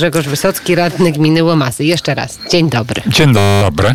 Grzegorz Wysocki, radny gminy Łomasy. Jeszcze raz, dzień dobry. Dzień dobry.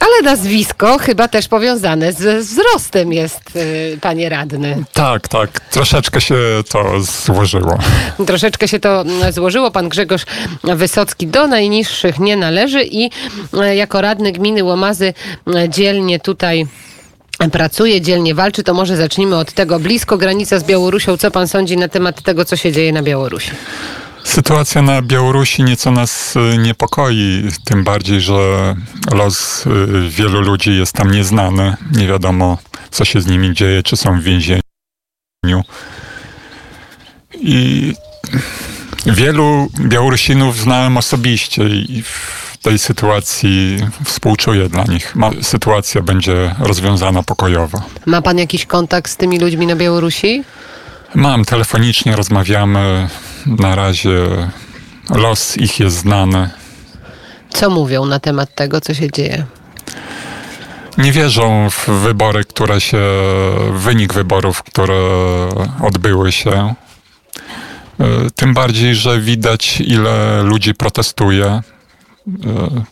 Ale nazwisko chyba też powiązane z wzrostem jest, y, panie radny. Tak, tak. Troszeczkę się to złożyło. Troszeczkę się to mm, złożyło. Pan Grzegorz Wysocki do najniższych nie należy i y, jako radny gminy Łomazy y, dzielnie tutaj pracuje, dzielnie walczy, to może zacznijmy od tego. Blisko granica z Białorusią. Co pan sądzi na temat tego, co się dzieje na Białorusi? Sytuacja na Białorusi nieco nas y, niepokoi, tym bardziej, że los y, wielu ludzi jest tam nieznany. Nie wiadomo, co się z nimi dzieje, czy są w więzieniu. I wielu Białorusinów znałem osobiście i w tej sytuacji współczuję dla nich. Ma, sytuacja będzie rozwiązana pokojowo. Ma pan jakiś kontakt z tymi ludźmi na Białorusi? Mam, telefonicznie rozmawiamy. Na razie los ich jest znany. Co mówią na temat tego, co się dzieje? Nie wierzą w wybory, które się, wynik wyborów, które odbyły się. E, Tym bardziej, że widać, ile ludzi protestuje. E,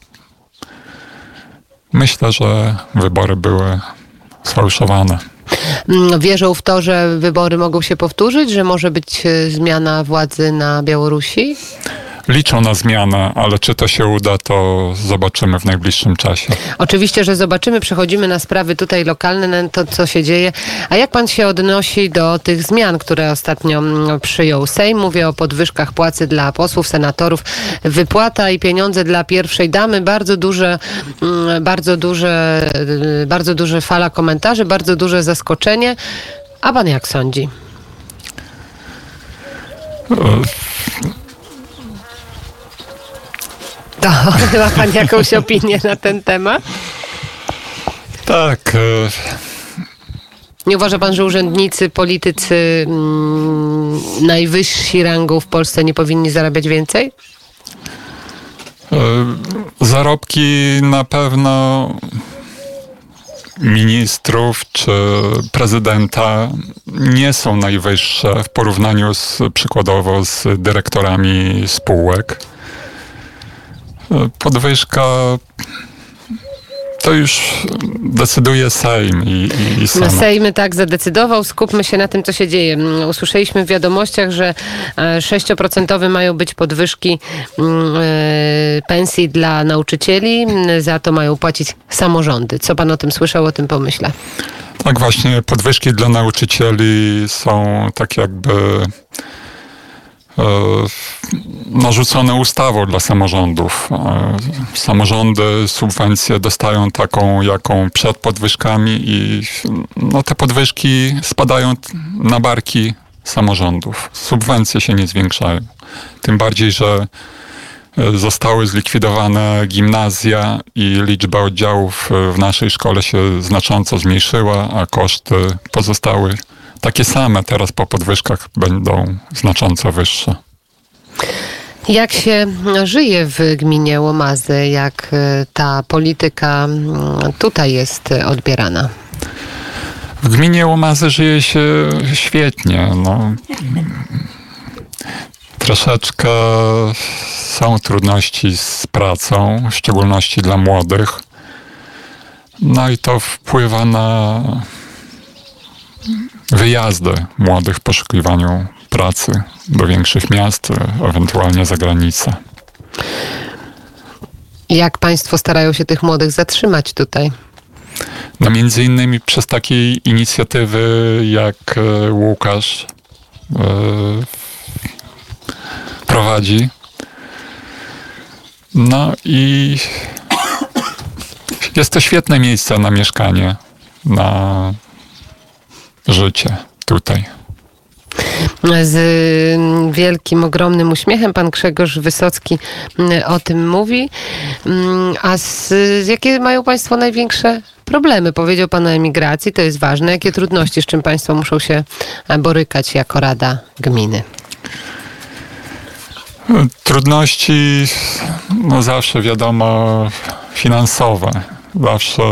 Myślę, że wybory były sfałszowane. Mm, Wierzą w to, że wybory mogą się powtórzyć, że może być e, zmiana władzy na Białorusi? Liczą na zmianę, ale czy to się uda, to zobaczymy w najbliższym czasie. Oczywiście, że zobaczymy. Przechodzimy na sprawy tutaj lokalne, na to, co się dzieje. A jak pan się odnosi do tych zmian, które ostatnio mm, przyjął Sejm? Mówię o podwyżkach płacy dla posłów, senatorów, wypłata i pieniądze dla pierwszej damy. Bardzo duże, mm, bardzo duże, y, bardzo duże fala komentarzy, bardzo duże zaskoczenie. A pan jak sądzi? To ma pan jakąś opinię na ten temat? Tak, e, Nie uważa pan, że urzędnicy, politycy mm, najwyżsi rangą w Polsce nie powinni zarabiać więcej? E, Zarobki na pewno ministrów czy prezydenta nie są najwyższe w porównaniu z przykładowo z dyrektorami spółek. E, Podwyżka to już decyduje Sejm i, i, i Senat. Sejmy tak zadecydował. Skupmy się na tym, co się dzieje. Usłyszeliśmy w wiadomościach, że e, 6% mają być podwyżki mm, e, pensji dla nauczycieli. Za to mają płacić samorządy. Co pan o tym słyszał, o tym pomyśle? Tak właśnie, podwyżki dla nauczycieli są tak jakby e, narzucone ustawą dla samorządów. E, Samorządy subwencje dostają taką, jaką przed podwyżkami i no, te podwyżki spadają na barki samorządów. Subwencje się nie zwiększają. Tym bardziej, że e, zostały zlikwidowane gimnazja i liczba oddziałów e, w naszej szkole się znacząco zmniejszyła, a koszty pozostały takie same. Teraz po podwyżkach będą znacząco wyższe. Jak się żyje w gminie Łomazy? Jak e, ta polityka tutaj jest odbierana? W gminie Łomazy żyje się świetnie. No. Troszeczkę są trudności z pracą, w szczególności dla młodych. No i to wpływa na wyjazdy młodych w poszukiwaniu pracy do większych miast, ewentualnie za granicę. Jak państwo starają się tych młodych zatrzymać tutaj? No między innymi przez takie inicjatywy jak e, Łukasz e, prowadzi. No i jest to świetne miejsce na mieszkanie, na życie tutaj. Z mm, wielkim, ogromnym uśmiechem pan Grzegorz Wysocki mm, o tym mówi. Mm, A z, jakie mają państwo największe problemy? Powiedział pan o emigracji, to jest ważne. Jakie trudności, z czym państwo muszą się e, borykać jako Rada Gminy? Trudności, no zawsze wiadomo, finansowe. Zawsze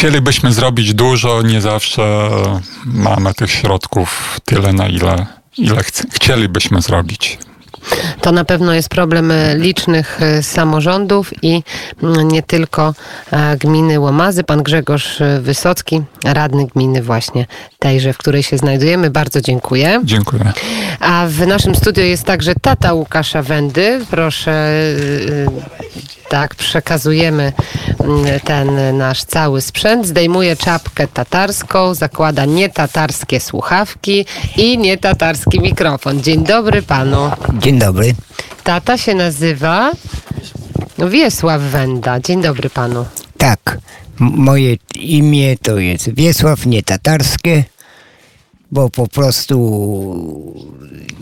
chcielibyśmy zrobić dużo, nie zawsze mamy tych środków tyle, na ile ile ch chcielibyśmy zrobić. To na pewno jest problem e, licznych e, samorządów i mm, nie tylko e, gminy Łomazy. Pan Grzegorz Wysocki, radny gminy właśnie tejże, w której się znajdujemy. Bardzo dziękuję. Dziękuję. A w naszym studiu jest także tata Łukasza Wendy. Proszę tak, przekazujemy mm, ten nasz cały sprzęt. Zdejmuje czapkę tatarską, zakłada nietatarskie słuchawki i nietatarski mikrofon. Dzień dobry panu. Dzień dobry. Tata się nazywa Wiesław Wenda. Dzień dobry panu. Tak, moje imię to jest Wiesław, nie tatarskie, bo po prostu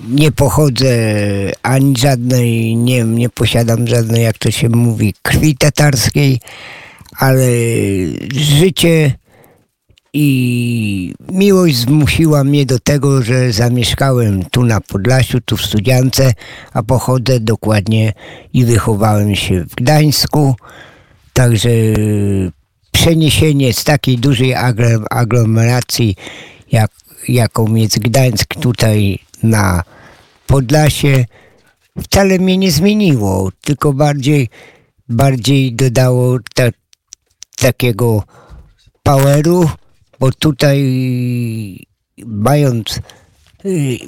nie pochodzę ani żadnej, nie, nie posiadam żadnej, jak to się mówi, krwi tatarskiej, ale życie i miłość zmusiła mnie do tego, że zamieszkałem tu na Podlasiu, tu w Studiance, a pochodzę dokładnie i wychowałem się w Gdańsku. Także przeniesienie z takiej dużej aglomeracji, jak, jaką jest Gdańsk, tutaj na Podlasie, wcale mnie nie zmieniło, tylko bardziej, bardziej dodało ta, takiego poweru, bo tutaj mając y,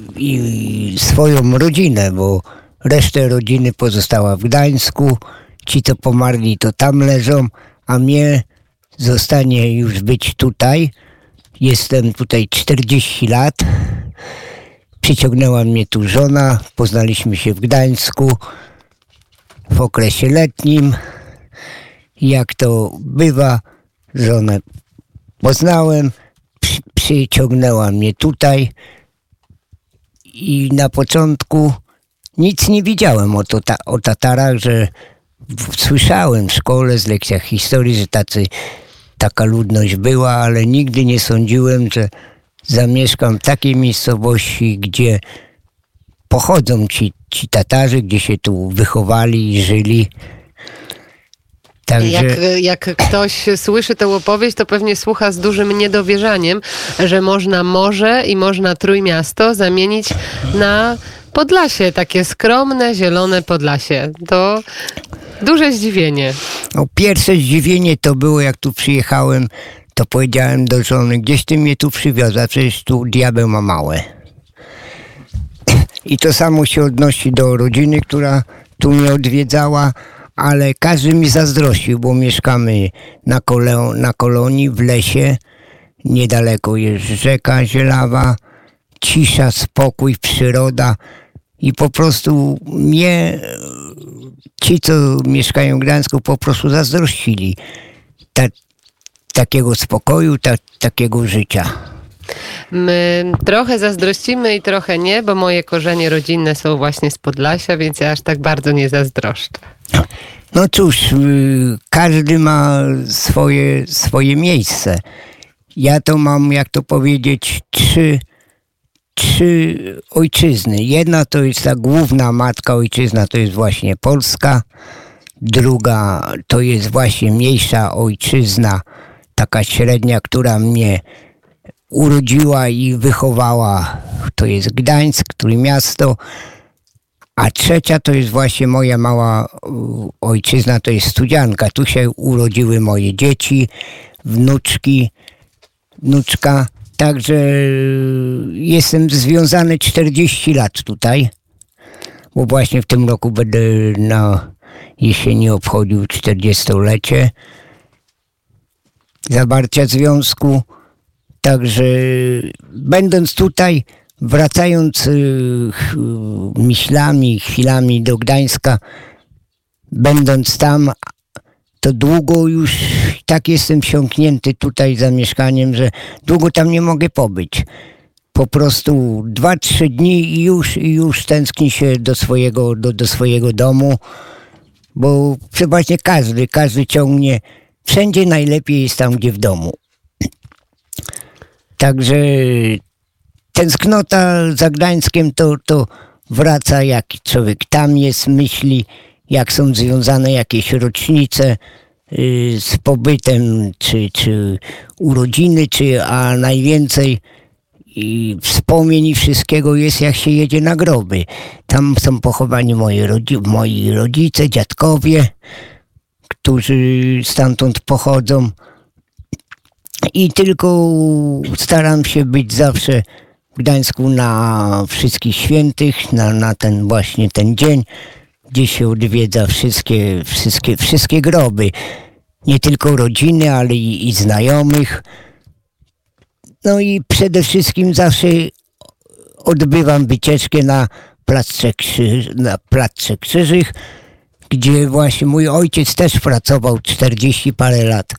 swoją rodzinę, bo resztę rodziny pozostała w Gdańsku, ci co pomarli to tam leżą, a mnie zostanie już być tutaj. Jestem tutaj 40 lat. Przyciągnęła mnie tu żona, poznaliśmy się w Gdańsku w okresie letnim. Jak to bywa, żonę poznałem, przy, przyciągnęła mnie tutaj i na początku nic nie widziałem o, o Tatarach, że słyszałem w szkole z lekcjach historii, że tacy, taka ludność była, ale nigdy nie sądziłem, że zamieszkam w takiej miejscowości, gdzie pochodzą ci, ci Tatarzy, gdzie się tu wychowali i żyli. Także... Jak, jak ktoś słyszy tę opowieść, to pewnie słucha z dużym niedowierzaniem, że można morze i można Trójmiasto zamienić na Podlasie, takie skromne, zielone Podlasie. To duże zdziwienie. No, pierwsze zdziwienie to było, jak tu przyjechałem, to powiedziałem do żony, gdzieś ty mnie tu przywiozła, przecież tu diabeł ma małe. I to samo się odnosi do rodziny, która tu mnie odwiedzała, ale każdy mi zazdrościł, bo mieszkamy na, kole, na kolonii w lesie. Niedaleko jest rzeka Zielawa, cisza, spokój, przyroda. I po prostu mnie ci, co mieszkają w Gdańsku, po prostu zazdrościli ta, takiego spokoju, ta, takiego życia. My trochę zazdrościmy i trochę nie, bo moje korzenie rodzinne są właśnie z Podlasia, więc ja aż tak bardzo nie zazdroszczę. No cóż, y, każdy ma swoje, swoje miejsce. Ja to mam, jak to powiedzieć, trzy, trzy ojczyzny. Jedna to jest ta główna matka ojczyzna, to jest właśnie Polska. Druga to jest właśnie mniejsza ojczyzna, taka średnia, która mnie urodziła i wychowała. To jest Gdańsk, które miasto. A trzecia to jest właśnie moja mała ojczyzna, to jest Studzianka. Tu się urodziły moje dzieci, wnuczki, wnuczka. Także jestem związany 40 lat tutaj, bo właśnie w tym roku będę na jesieni obchodził 40-lecie zawarcia związku. Także będąc tutaj, wracając y, myślami, chwilami do Gdańska, będąc tam, to długo już tak jestem wsiąknięty tutaj za mieszkaniem, że długo tam nie mogę pobyć. Po prostu dwa, trzy dni i już, i już tęskni się do swojego, do, do swojego domu, bo przeważnie każdy, każdy ciągnie. Wszędzie najlepiej jest tam, gdzie w domu. Także tęsknota za Gdańskiem to, to wraca, jak człowiek tam jest, myśli, jak są związane jakieś rocznice z pobytem, czy, czy urodziny, czy a najwięcej i wspomnień i wszystkiego jest, jak się jedzie na groby. Tam są pochowani moi, rodzi moi rodzice, dziadkowie, którzy stamtąd pochodzą. I tylko staram się być zawsze w Gdańsku na wszystkich świętych, na, na ten właśnie ten dzień, gdzie się odwiedza wszystkie, wszystkie, wszystkie groby. Nie tylko rodziny, ale i, i znajomych. No i przede wszystkim zawsze odbywam wycieczkę na Placce, Krzyż, na Placce Krzyżych, gdzie właśnie mój ojciec też pracował 40 parę lat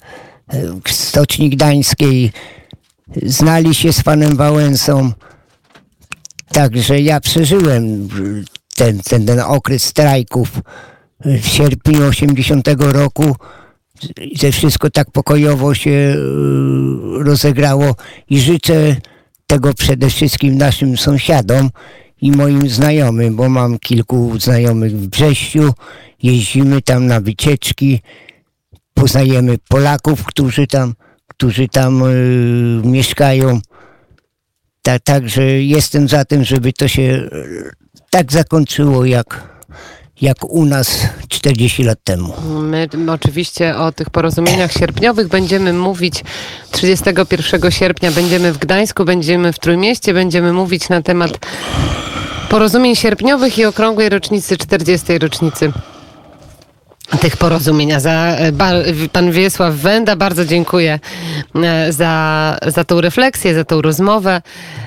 w Stoczni Gdańskiej. Znali się z panem Wałęsą. Także ja przeżyłem ten, ten, ten okres strajków w sierpniu 80 roku że wszystko tak pokojowo się y, rozegrało i życzę tego przede wszystkim naszym sąsiadom i moim znajomym, bo mam kilku znajomych w Brześciu, jeździmy tam na wycieczki, poznajemy Polaków, którzy tam, którzy tam y, mieszkają. Ta, także jestem za tym, żeby to się y, tak zakończyło, jak, jak u nas 40 lat temu. My oczywiście o tych porozumieniach sierpniowych będziemy mówić 31 sierpnia. Będziemy w Gdańsku, będziemy w Trójmieście, będziemy mówić na temat porozumień sierpniowych i okrągłej rocznicy, 40. rocznicy tych porozumień. A za, pan Wiesław Wenda, bardzo dziękuję e, za, za tą refleksję, za tą rozmowę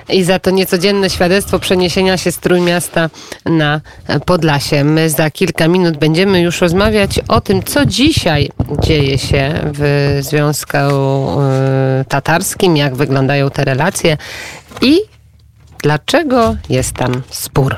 i za to niecodzienne świadectwo przeniesienia się z Trójmiasta na Podlasie. My za kilka minut będziemy już rozmawiać o tym, co dzisiaj dzieje się w Związku e, Tatarskim, jak wyglądają te relacje i dlaczego jest tam spór.